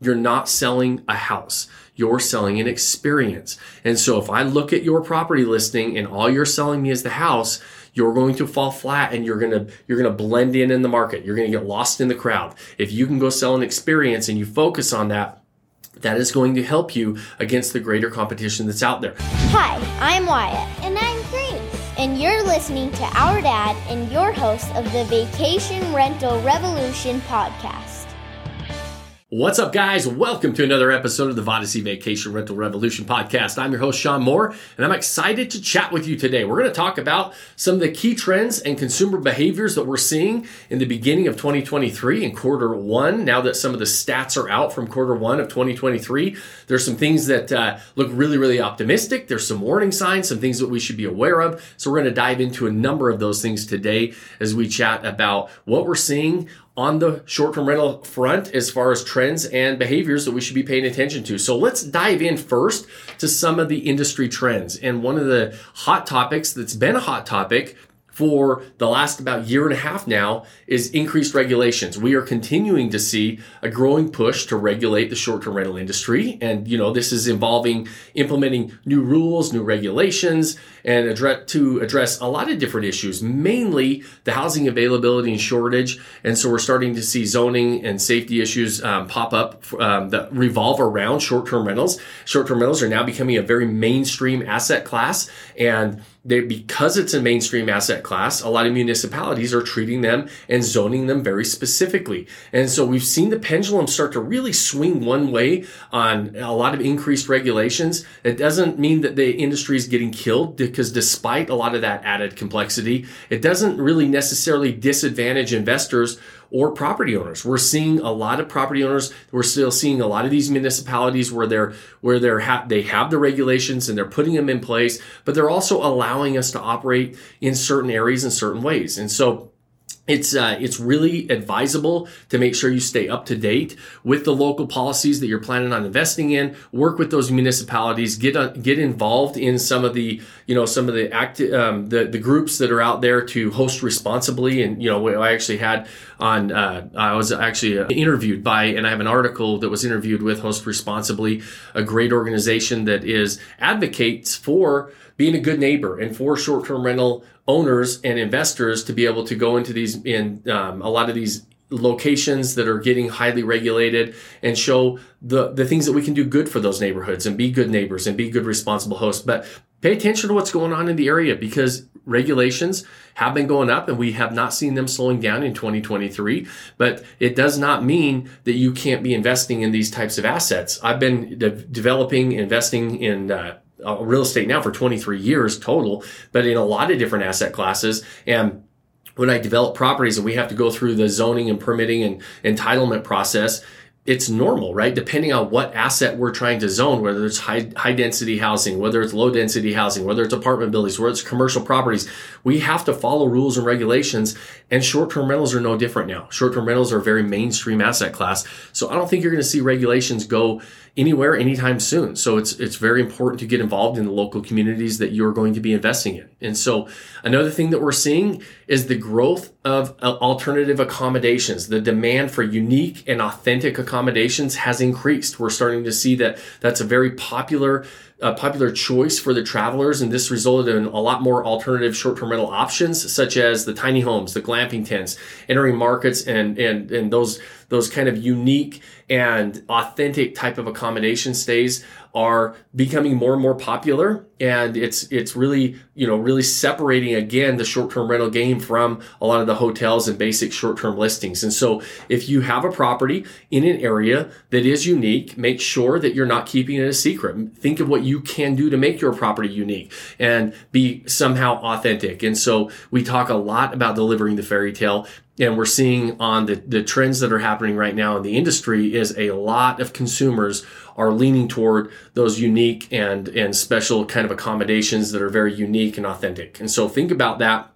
You're not selling a house. You're selling an experience. And so if I look at your property listing and all you're selling me is the house, you're going to fall flat and you're going to you're going to blend in in the market. You're going to get lost in the crowd. If you can go sell an experience and you focus on that, that is going to help you against the greater competition that's out there. Hi, I'm Wyatt. And I'm Grace. And you're listening to our dad and your host of the Vacation Rental Revolution podcast. What's up, guys? Welcome to another episode of the Vodyssey Vacation Rental Revolution podcast. I'm your host, Shawn Moore, and I'm excited to chat with you today. We're going to talk about some of the key trends and consumer behaviors that we're seeing in the beginning of 2023 in quarter one. Now that some of the stats are out from quarter one of 2023, there's some things that uh, look really, really optimistic. There's some warning signs, some things that we should be aware of. So we're going to dive into a number of those things today as we chat about what we're seeing on the short-term rental front as far as trends and behaviors that we should be paying attention to. So let's dive in first to some of the industry trends. And one of the hot topics that's been a hot topic for the last about year and a half now is increased regulations. We are continuing to see a growing push to regulate the short-term rental industry. And, you know, this is involving implementing new rules, new regulations, and address, to address a lot of different issues, mainly the housing availability and shortage. And so we're starting to see zoning and safety issues um, pop up um, that revolve around short-term rentals. Short-term rentals are now becoming a very mainstream asset class and they, because it's a mainstream asset class, a lot of municipalities are treating them and zoning them very specifically. And so we've seen the pendulum start to really swing one way on a lot of increased regulations. It doesn't mean that the industry is getting killed because despite a lot of that added complexity, it doesn't really necessarily disadvantage investors or property owners. We're seeing a lot of property owners. We're still seeing a lot of these municipalities where they're where they're ha- they have the regulations and they're putting them in place, but they're also allowing us to operate in certain areas in certain ways. And so it's uh, it's really advisable to make sure you stay up to date with the local policies that you're planning on investing in. Work with those municipalities. Get uh, get involved in some of the you know some of the act um, the the groups that are out there to host responsibly. And you know I actually had on uh, I was actually uh, interviewed by and I have an article that was interviewed with Host Responsibly, a great organization that is advocates for being a good neighbor and for short-term rental owners and investors to be able to go into these in um, a lot of these locations that are getting highly regulated and show the the things that we can do good for those neighborhoods and be good neighbors and be good responsible hosts. But pay attention to what's going on in the area because regulations have been going up and we have not seen them slowing down in 2023 but it does not mean that you can't be investing in these types of assets. I've been de- developing investing in uh, uh, real estate now for 23 years total, but in a lot of different asset classes. And when I develop properties and we have to go through the zoning and permitting and entitlement process, it's normal, right? Depending on what asset we're trying to zone, whether it's high, high density housing, whether it's low density housing, whether it's apartment buildings, whether it's commercial properties, we have to follow rules and regulations. And short term rentals are no different now. Short term rentals are a very mainstream asset class. So I don't think you're going to see regulations go anywhere anytime soon. So it's it's very important to get involved in the local communities that you're going to be investing in. And so another thing that we're seeing is the growth of uh, alternative accommodations. The demand for unique and authentic accommodations has increased. We're starting to see that that's a very popular a popular choice for the travelers, and this resulted in a lot more alternative short-term rental options, such as the tiny homes, the glamping tents, entering markets and and and those those kind of unique and authentic type of accommodation stays are becoming more and more popular and it's it's really you know really separating again the short-term rental game from a lot of the hotels and basic short-term listings. And so if you have a property in an area that is unique make sure that you're not keeping it a secret. Think of what you can do to make your property unique and be somehow authentic. And so we talk a lot about delivering the fairy tale and we're seeing on the, the trends that are happening right now in the industry is a lot of consumers are leaning toward those unique and and special kind of accommodations that are very unique and authentic. And so think about that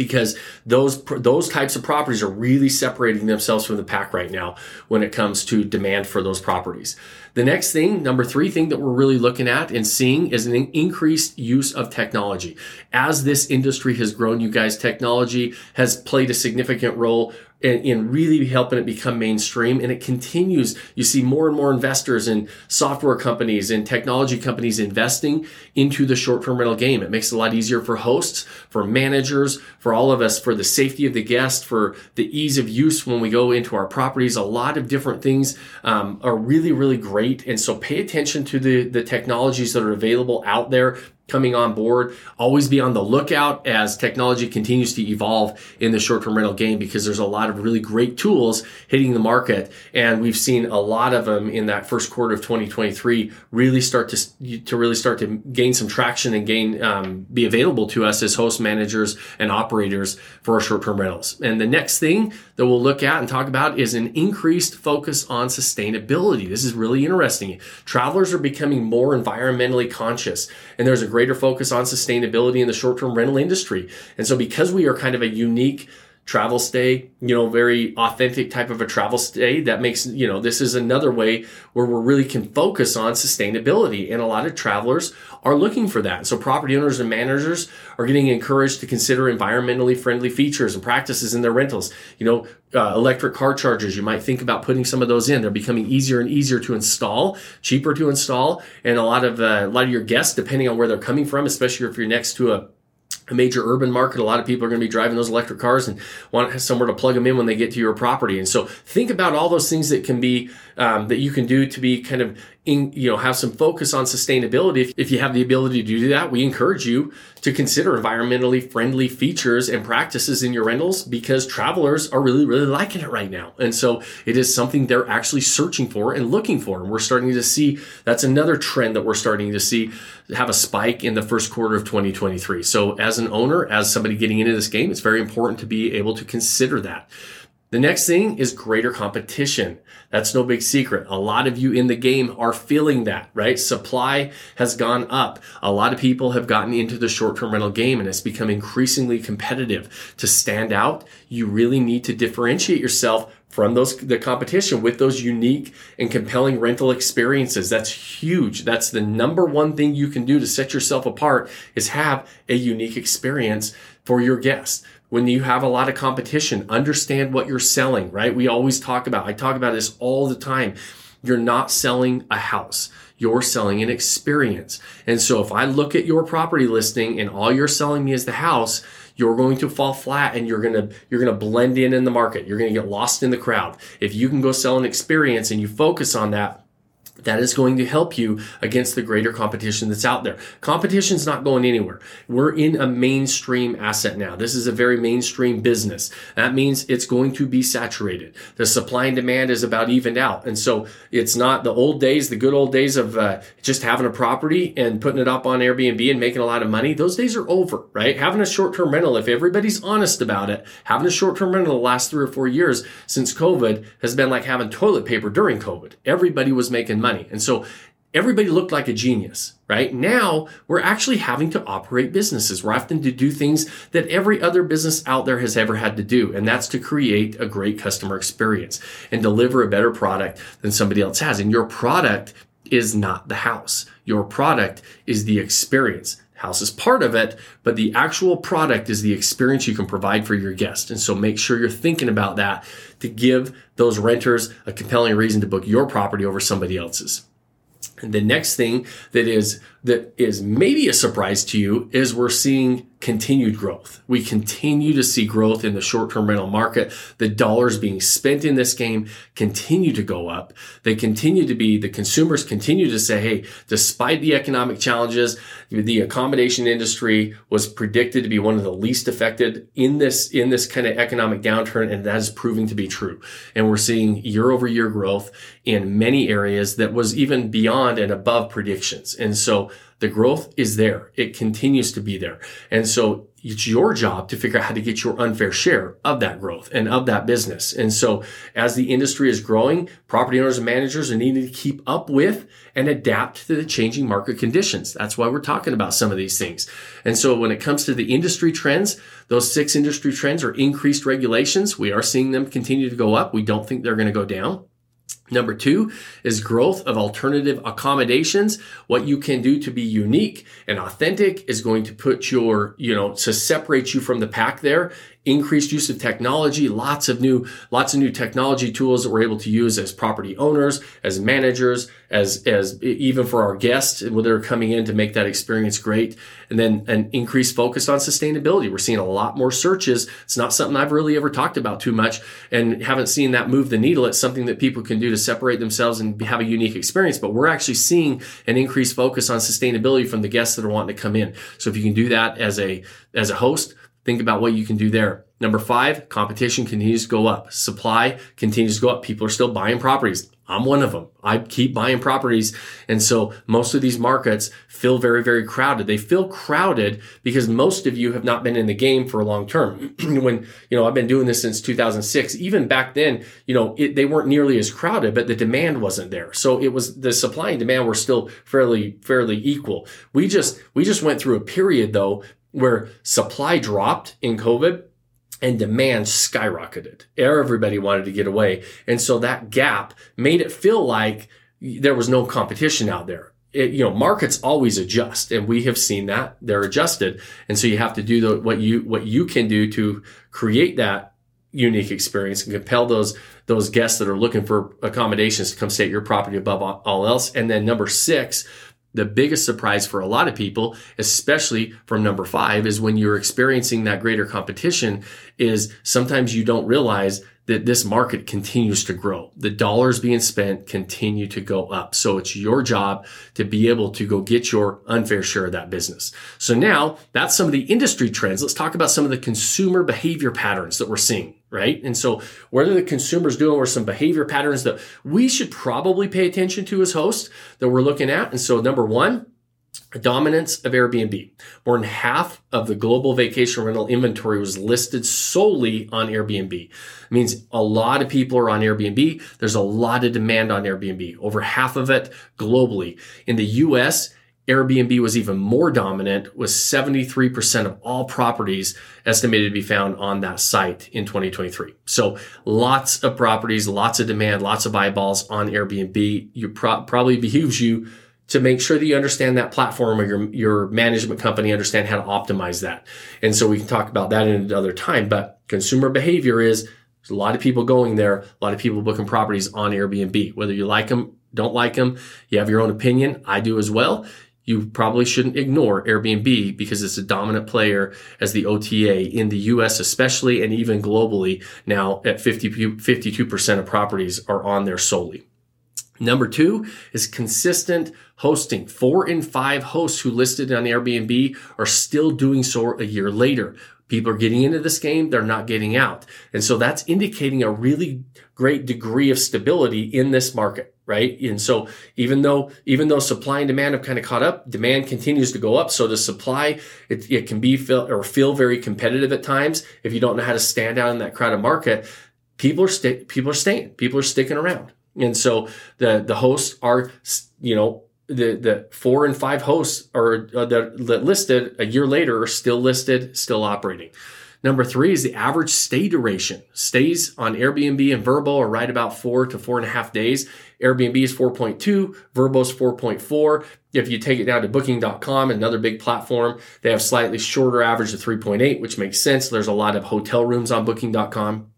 because those those types of properties are really separating themselves from the pack right now when it comes to demand for those properties. The next thing, number three thing that we're really looking at and seeing is an increased use of technology. As this industry has grown, you guys, technology has played a significant role and, and, really helping it become mainstream. And it continues. You see more and more investors and software companies and technology companies investing into the short term rental game. It makes it a lot easier for hosts, for managers, for all of us, for the safety of the guest, for the ease of use when we go into our properties. A lot of different things um, are really, really great. And so pay attention to the, the technologies that are available out there coming on board. Always be on the lookout as technology continues to evolve in the short term rental game because there's a lot of really great tools hitting the market. And we've seen a lot of them in that first quarter of 2023 really start to, to really start to gain some traction and gain, um, be available to us as host managers and operators for our short term rentals. And the next thing that we'll look at and talk about is an increased focus on sustainability. This is really interesting. Travelers are becoming more environmentally conscious and there's a great greater focus on sustainability in the short term rental industry. And so because we are kind of a unique travel stay, you know, very authentic type of a travel stay. That makes, you know, this is another way where we really can focus on sustainability. And a lot of travelers are looking for that. So property owners and managers are getting encouraged to consider environmentally friendly features and practices in their rentals. You know, uh, electric car chargers, you might think about putting some of those in. They're becoming easier and easier to install, cheaper to install. And a lot of, uh, a lot of your guests, depending on where they're coming from, especially if you're next to a a major urban market. A lot of people are going to be driving those electric cars and want somewhere to plug them in when they get to your property. And so think about all those things that can be, um, that you can do to be kind of in, you know, have some focus on sustainability. If, if you have the ability to do that, we encourage you to consider environmentally friendly features and practices in your rentals because travelers are really, really liking it right now. And so it is something they're actually searching for and looking for. And we're starting to see that's another trend that we're starting to see have a spike in the first quarter of 2023. So as an owner, as somebody getting into this game, it's very important to be able to consider that. The next thing is greater competition. That's no big secret. A lot of you in the game are feeling that, right? Supply has gone up. A lot of people have gotten into the short-term rental game and it's become increasingly competitive. To stand out, you really need to differentiate yourself from those the competition with those unique and compelling rental experiences. That's huge. That's the number one thing you can do to set yourself apart is have a unique experience for your guests when you have a lot of competition, understand what you're selling, right? We always talk about, I talk about this all the time. You're not selling a house. You're selling an experience. And so if I look at your property listing and all you're selling me is the house, you're going to fall flat and you're going to you're going to blend in in the market. You're going to get lost in the crowd. If you can go sell an experience and you focus on that, that is going to help you against the greater competition that's out there. Competition's not going anywhere. We're in a mainstream asset now. This is a very mainstream business. That means it's going to be saturated. The supply and demand is about evened out. And so it's not the old days, the good old days of uh, just having a property and putting it up on Airbnb and making a lot of money. Those days are over, right? Having a short-term rental, if everybody's honest about it, having a short-term rental the last three or four years since COVID has been like having toilet paper during COVID. Everybody was making money money. And so everybody looked like a genius, right? Now we're actually having to operate businesses. We're having to do things that every other business out there has ever had to do. And that's to create a great customer experience and deliver a better product than somebody else has. And your product is not the house. Your product is the experience. House is part of it, but the actual product is the experience you can provide for your guest. And so make sure you're thinking about that to give those renters a compelling reason to book your property over somebody else's. And the next thing that is that is maybe a surprise to you is we're seeing continued growth. We continue to see growth in the short-term rental market. The dollars being spent in this game continue to go up. They continue to be, the consumers continue to say, hey, despite the economic challenges, the accommodation industry was predicted to be one of the least affected in this, in this kind of economic downturn. And that is proving to be true. And we're seeing year over year growth in many areas that was even beyond and above predictions. And the growth is there. It continues to be there. And so it's your job to figure out how to get your unfair share of that growth and of that business. And so as the industry is growing, property owners and managers are needing to keep up with and adapt to the changing market conditions. That's why we're talking about some of these things. And so when it comes to the industry trends, those six industry trends are increased regulations. We are seeing them continue to go up. We don't think they're going to go down. Number two is growth of alternative accommodations. What you can do to be unique and authentic is going to put your, you know, to separate you from the pack there increased use of technology, lots of new, lots of new technology tools that we're able to use as property owners, as managers, as, as even for our guests uh, when they're coming in to make that experience great. And then an increased focus on sustainability. We're seeing a lot more searches. It's not something I've really ever talked about too much and haven't seen that move the needle. It's something that people can do to separate themselves and have a unique experience. But we're actually seeing an increased focus on sustainability from the guests that are wanting to come in. So if you can do that as a, as a host, Think about what you can do there. Number five, competition continues to go up. Supply continues to go up. People are still buying properties. I'm one of them. I keep buying properties. And so most of these markets feel very, very crowded. They feel crowded because most of you have not been in the game for a long term. when, you know, I've been doing this since 2006. Even back then, you know, it, they weren't nearly as crowded, but the demand wasn't there. So it was the supply and demand were still fairly, fairly equal. We just, we just went through a period though where supply dropped in COVID and demand skyrocketed. Everybody wanted to get away. And so that gap made it feel like there was no competition out there. It, you know, markets always adjust and we have seen that they're adjusted. And so you have to do the, what you, what you can do to create that unique experience and compel those, those guests that are looking for accommodations to come stay at your property above all else. And then number six, the biggest surprise for a lot of people, especially from number five, is when you're experiencing that greater competition is sometimes you don't realize that this market continues to grow. The dollars being spent continue to go up. So it's your job to be able to go get your unfair share of that business. So now that's some of the industry trends. Let's talk about some of the consumer behavior patterns that we're seeing right? And so what are the consumers doing? Or some behavior patterns that we should probably pay attention to as hosts that we're looking at? And so number one, dominance of Airbnb. More than half of the global vacation rental inventory was listed solely on Airbnb. It means a lot of people are on Airbnb. There's a lot of demand on Airbnb. Over half of it globally. In the US, Airbnb was even more dominant with 73% of all properties estimated to be found on that site in 2023. So lots of properties, lots of demand, lots of eyeballs on Airbnb. You pro- probably behooves you to make sure that you understand that platform or your, your management company understand how to optimize that. And so we can talk about that in another time, but consumer behavior is a lot of people going there, a lot of people booking properties on Airbnb, whether you like them, don't like them, you have your own opinion. I do as well you probably shouldn't ignore Airbnb because it's a dominant player as the OTA in the US, especially and even globally. Now at 50, 52% of properties are on there solely. Number two is consistent hosting. Four in five hosts who listed on Airbnb are still doing so a year later. People are getting into this game. They're not getting out. And so that's indicating a really great degree of stability in this market right? And so even though even though supply and demand have kind of caught up, demand continues to go up. So the supply it, it can be feel or feel very competitive at times if you don't know how to stand out in that crowded market. People are sta- people are staying, people are sticking around, and so the the hosts are you know the the four and five hosts are uh, that listed a year later are still listed, still operating. Number three is the average stay duration. Stays on Airbnb and Vrbo are right about four to four and a half days. Airbnb is 4.2, Vrbo is 4.4. If you take it down to booking.com, another big platform, they have slightly shorter average of 3.8, which makes sense. There's a lot of hotel rooms on booking.com.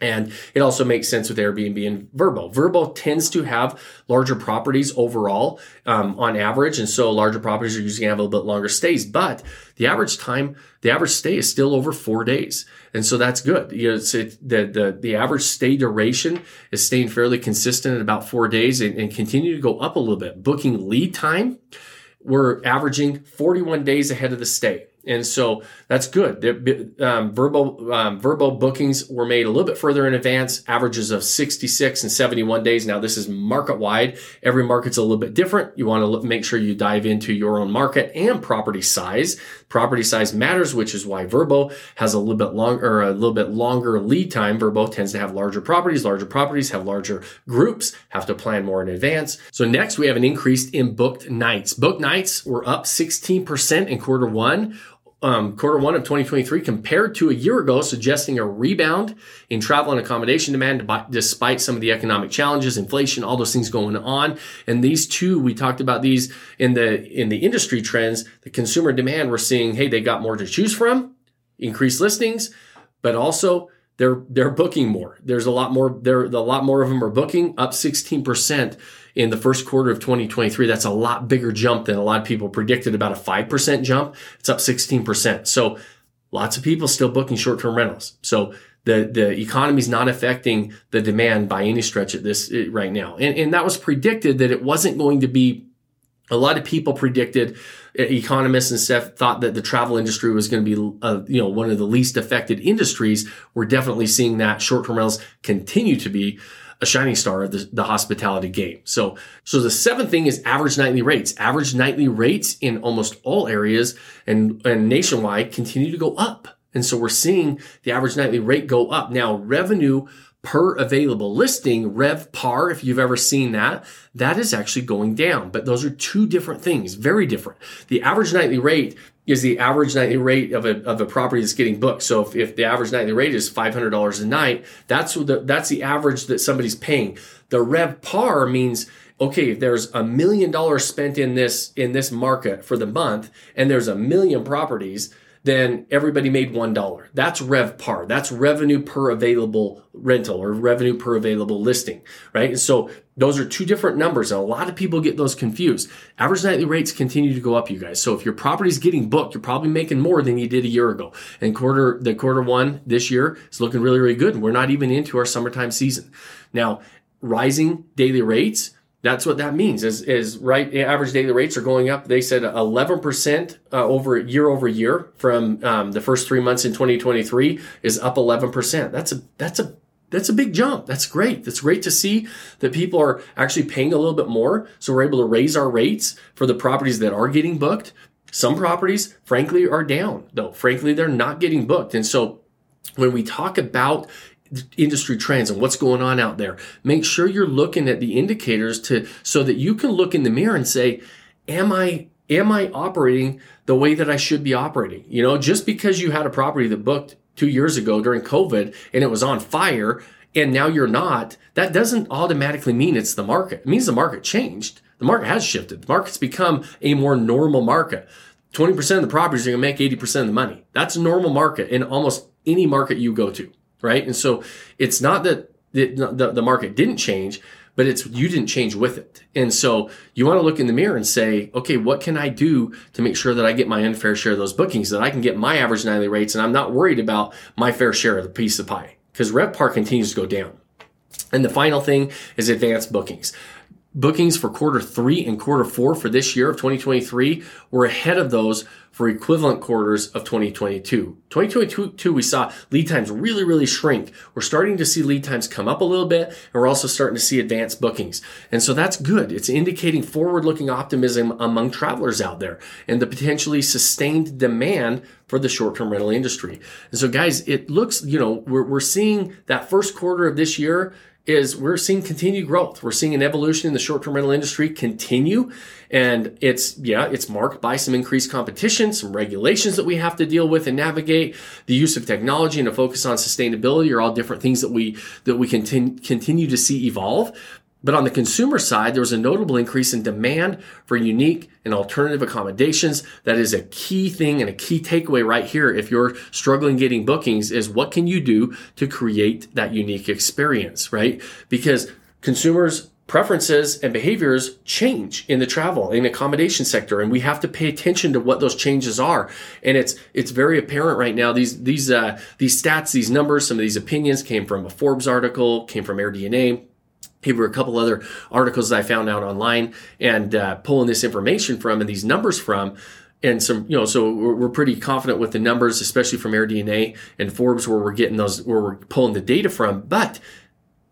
And it also makes sense with Airbnb and Vrbo. Vrbo tends to have larger properties overall um, on average, and so larger properties are usually going to have a little bit longer stays. But the average time, the average stay is still over four days, and so that's good. You know, it, the the the average stay duration is staying fairly consistent at about four days, and, and continue to go up a little bit. Booking lead time, we're averaging 41 days ahead of the stay. And so that's good. Um, Vrbo, um, Vrbo bookings were made a little bit further in advance, averages of 66 and 71 days. Now, this is market wide. Every market's a little bit different. You want to look, make sure you dive into your own market and property size. Property size matters, which is why Vrbo has a little bit longer, a little bit longer lead time. Vrbo tends to have larger properties. Larger properties have larger groups, have to plan more in advance. So next we have an increase in booked nights. Booked nights were up 16% in quarter one um, quarter one of 2023 compared to a year ago, suggesting a rebound in travel and accommodation demand despite some of the economic challenges, inflation, all those things going on. And these two, we talked about these in the in the industry trends. The consumer demand, we're seeing, hey, they got more to choose from, increased listings. but also they're they're booking more. There's a lot more. There a lot more of them are booking up 16 percent in the first quarter of 2023. That's a lot bigger jump than a lot of people predicted. About a five percent jump. It's up 16 percent. So lots of people still booking short term rentals. So the the economy is not affecting the demand by any stretch at this right now. And and that was predicted that it wasn't going to be. A lot of people predicted economists and stuff thought that the travel industry was going to be, uh, you know, one of the least affected industries. We're definitely seeing that short-term rentals continue to be a shining star of the, the, hospitality game. So, so the seventh thing is average nightly rates. Average nightly rates in almost all areas and, and nationwide continue to go up. And so we're seeing the average nightly rate go up. Now, revenue per available listing, RevPAR, if you've ever seen that, that is actually going down. But those are two different things, very different. The average nightly rate is the average nightly rate of a, of a property that's getting booked. So if, if the average nightly rate is $500 a night, that's the, that's the average that somebody's paying. The RevPAR means okay, if there's a million dollars spent in this in this market for the month and there's a million properties, then everybody made $1. That's RevPAR. That's revenue per available rental or revenue per available listing, right? And so those are two different numbers. And a lot of people get those confused. Average nightly rates continue to go up, you guys. So if your property's getting booked, you're probably making more than you did a year ago. And quarter, the quarter one this year is looking really, really good. And We're not even into our summertime season. Now, rising daily rates, that's what that means is, is right average daily rates are going up they said 11% uh, over year over year from um, the first three months in 2023 is up 11% that's a that's a that's a big jump. That's great. That's great to see that people are actually paying a little bit more. So we're able to raise our rates for the properties that are getting booked. Some properties frankly are down though. Frankly they're not getting booked. And so when we talk about industry trends and what's going on out there. Make sure you're looking at the indicators to so that you can look in the mirror and say, am I am I operating the way that I should be operating? You know, just because you had a property that booked 2 years ago during COVID and it was on fire and now you're not, that doesn't automatically mean it's the market. It means the market changed. The market has shifted. The market's become a more normal market. 20% of the properties are going to make 80% of the money. That's a normal market in almost any market you go to right? And so it's not that the, the, the market didn't change, but it's you didn't change with it. And so you want to look in the mirror and say, okay, what can I do to make sure that I get my unfair share of those bookings, that I can get my average nightly rates, and I'm not worried about my fair share of the piece of pie because RevPAR continues to go down. And the final thing is advanced bookings. Bookings for quarter three and quarter four for this year of 2023 were ahead of those for equivalent quarters of 2022. 2022, we saw lead times really, really shrink. We're starting to see lead times come up a little bit, and we're also starting to see advanced bookings. And so that's good. It's indicating forward looking optimism among travelers out there and the potentially sustained demand for the short term rental industry. And so, guys, it looks, you know, we're, we're seeing that first quarter of this year is we're seeing continued growth. We're seeing an evolution in the short-term rental industry continue. And it's, yeah, it's marked by some increased competition, some regulations that we have to deal with and navigate, the use of technology and a focus on sustainability are all different things that we, that we continue, continue to see evolve. But on the consumer side, there was a notable increase in demand for unique and alternative accommodations. That is a key thing and a key takeaway right here. If you're struggling getting bookings is what can you do to create that unique experience, right? Because consumers preferences and behaviors change in the travel and accommodation sector and we have to pay attention to what those changes are and it's it's very apparent right now these these uh, these stats these numbers some of these opinions came from a forbes article came from AirDNA here were a couple other articles that I found out online and uh, pulling this information from and these numbers from. And some, you know, so we're, we're pretty confident with the numbers, especially from AirDNA and Forbes, where we're getting those, where we're pulling the data from. But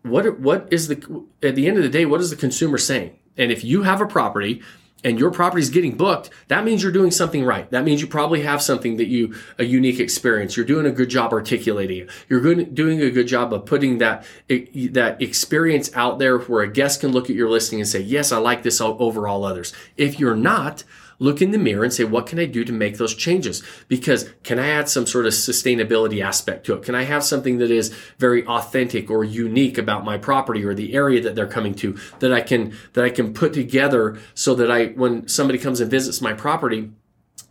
what what is the at the end of the day, what is the consumer saying? And if you have a property and your property is getting booked, that means you're doing something right. That means you probably have something that you, a unique experience. You're doing a good job articulating it. You're good, doing a good job of putting that, that experience out there where a guest can look at your listing and say, yes, I like this over all others. If you're not, look in the mirror and say, what can I do to make those changes? Because can I add some sort of sustainability aspect to it? Can I have something that is very authentic or unique about my property or the area that they're coming to that I can, that I can put together so that I, when somebody comes and visits my property,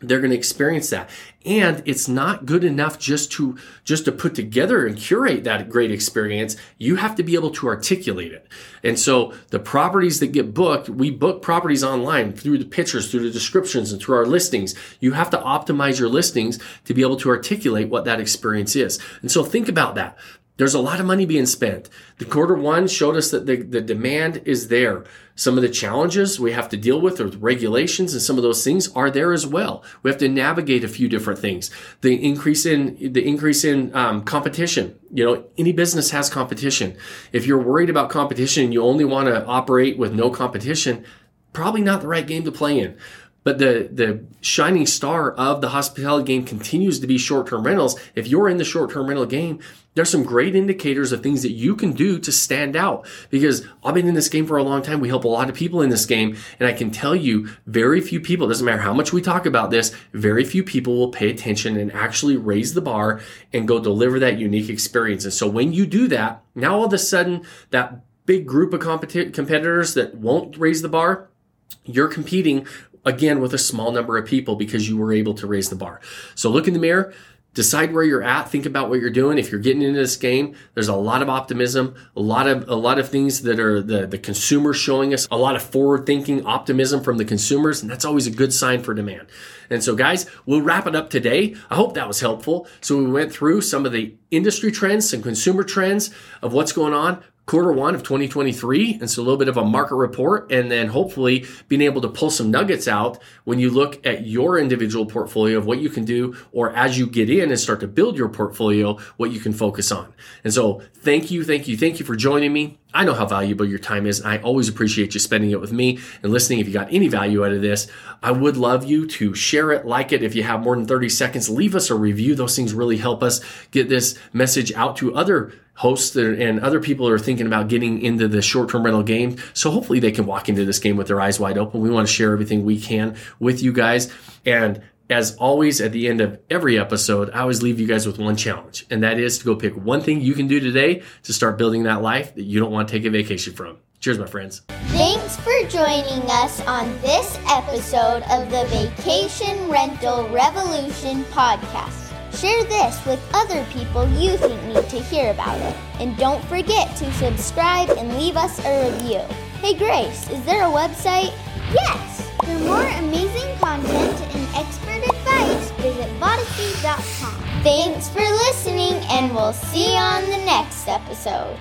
they're going to experience that. And it's not good enough just to just to put together and curate that great experience. You have to be able to articulate it. And so the properties that get booked we book properties online through the pictures through the descriptions and through our listings. You have to optimize your listings to be able to articulate what that experience is. And so think about that there's a lot of money being spent. The quarter one showed us that the, the demand is there. Some of the challenges we have to deal with with regulations and some of those things are there as well. We have to navigate a few different things. The increase in the increase in um, competition. You know, any business has competition. If you're worried about competition and you only want to operate with no competition, probably not the right game to play in. But the, the shining star of the hospitality game continues to be short term rentals. If you're in the short term rental game, there's some great indicators of things that you can do to stand out because I've been in this game for a long time. We help a lot of people in this game. And I can tell you very few people, doesn't matter how much we talk about this, very few people will pay attention and actually raise the bar and go deliver that unique experience. And so when you do that, now all of a sudden that big group of competi- competitors that won't raise the bar, you're competing again with a small number of people because you were able to raise the bar. So look in the mirror, decide where you're at, think about what you're doing. If you're getting into this game, there's a lot of optimism, a lot of a lot of things that are the the consumer showing us, a lot of forward thinking optimism from the consumers, and that's always a good sign for demand. And so guys, we'll wrap it up today. I hope that was helpful. So we went through some of the industry trends, some consumer trends of what's going on quarter one of 2023. And so a little bit of a market report and then hopefully being able to pull some nuggets out when you look at your individual portfolio of what you can do or as you get in and start to build your portfolio, what you can focus on. And so thank you, thank you, thank you for joining me. I know how valuable your time is, and I always appreciate you spending it with me and listening. If you got any value out of this, I would love you to share it, like it. If you have more than 30 seconds, leave us a review. Those things really help us get this message out to other hosts and other people are thinking about getting into the short-term rental game. So hopefully they can walk into this game with their eyes wide open. We want to share everything we can with you guys. And as always, at the end of every episode, I always leave you guys with one challenge, and that is to go pick one thing you can do today to start building that life that you don't want to take a vacation from. Cheers, my friends. Thanks for joining us on this episode of the Vacation Rental Revolution podcast. Share this with other people you think need to hear about it. And don't forget to subscribe and leave us a review. Hey Grace, is there a website? Yes! For more amazing content and expert advice, visit Vodyssey.com. Thanks for listening, and we'll see you on the next episode.